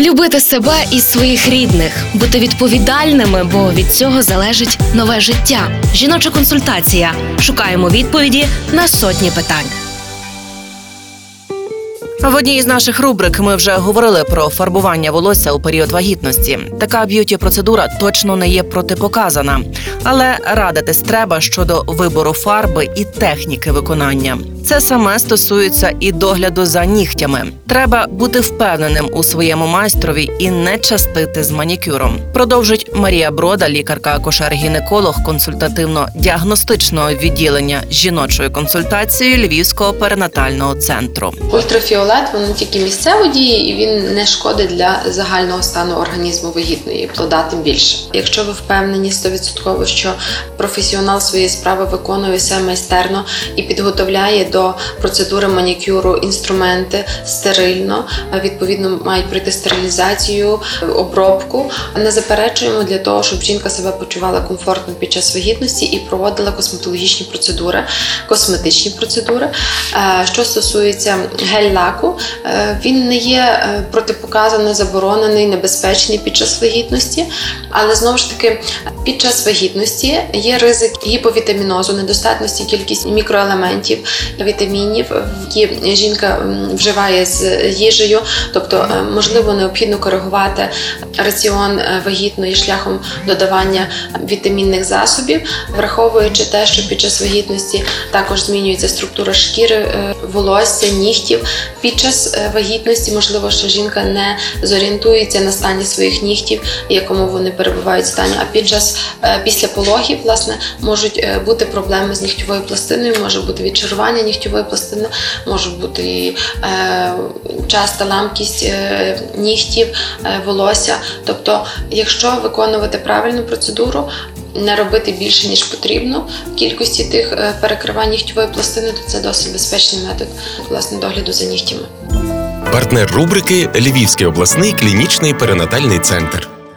Любити себе і своїх рідних, бути відповідальними, бо від цього залежить нове життя. Жіноча консультація. Шукаємо відповіді на сотні питань. В одній із наших рубрик ми вже говорили про фарбування волосся у період вагітності. Така beauty процедура точно не є протипоказана, але радитись треба щодо вибору фарби і техніки виконання. Це саме стосується і догляду за нігтями. Треба бути впевненим у своєму майстрові і не частити з манікюром. Продовжить Марія Брода, лікарка акушер-гінеколог консультативно-діагностичного відділення жіночої консультації Львівського перинатального центру. Ультрафіолет він тільки місцево діє і він не шкодить для загального стану організму вагітної плода, тим більше. Якщо ви впевнені 100%, що професіонал своєї справи виконує все майстерно і підготовляє до процедури манікюру інструменти стерильно, відповідно мають пройти стерилізацію, обробку. Не заперечуємо для того, щоб жінка себе почувала комфортно під час вагітності і проводила косметологічні процедури, косметичні процедури. Е, Що стосується гель-лаку, е, він не є е, протипоказаний, заборонений, небезпечний під час вагітності, але знову ж таки під час вагітності є ризик гіповітамінозу, недостатності кількість мікроелементів, вітамінів, які жінка вживає з їжею, тобто е, можливо необхідно коригувати раціон е, вагітної шляхом додавання вітамінних засобів, враховуючи те, що під час вагітності також змінюється структура шкіри, е, волосся, нігтів. Під час вагітності, можливо, що жінка не зорієнтується на стані своїх нігтів, якому вони перебувають в стані. А під час після пологів, власне, можуть бути проблеми з нігтєвою пластиною, може бути відчарування нігтєвої пластини, може бути і е, часта ламкість е, нігтів, е, волосся. Тобто, якщо виконувати правильну процедуру, не робити більше ніж потрібно в кількості тих е, перекривань нігтєвої пластини, то це досить безпечний метод власне догляду за нігтями. Партнер рубрики Львівський обласний клінічний перинатальний центр.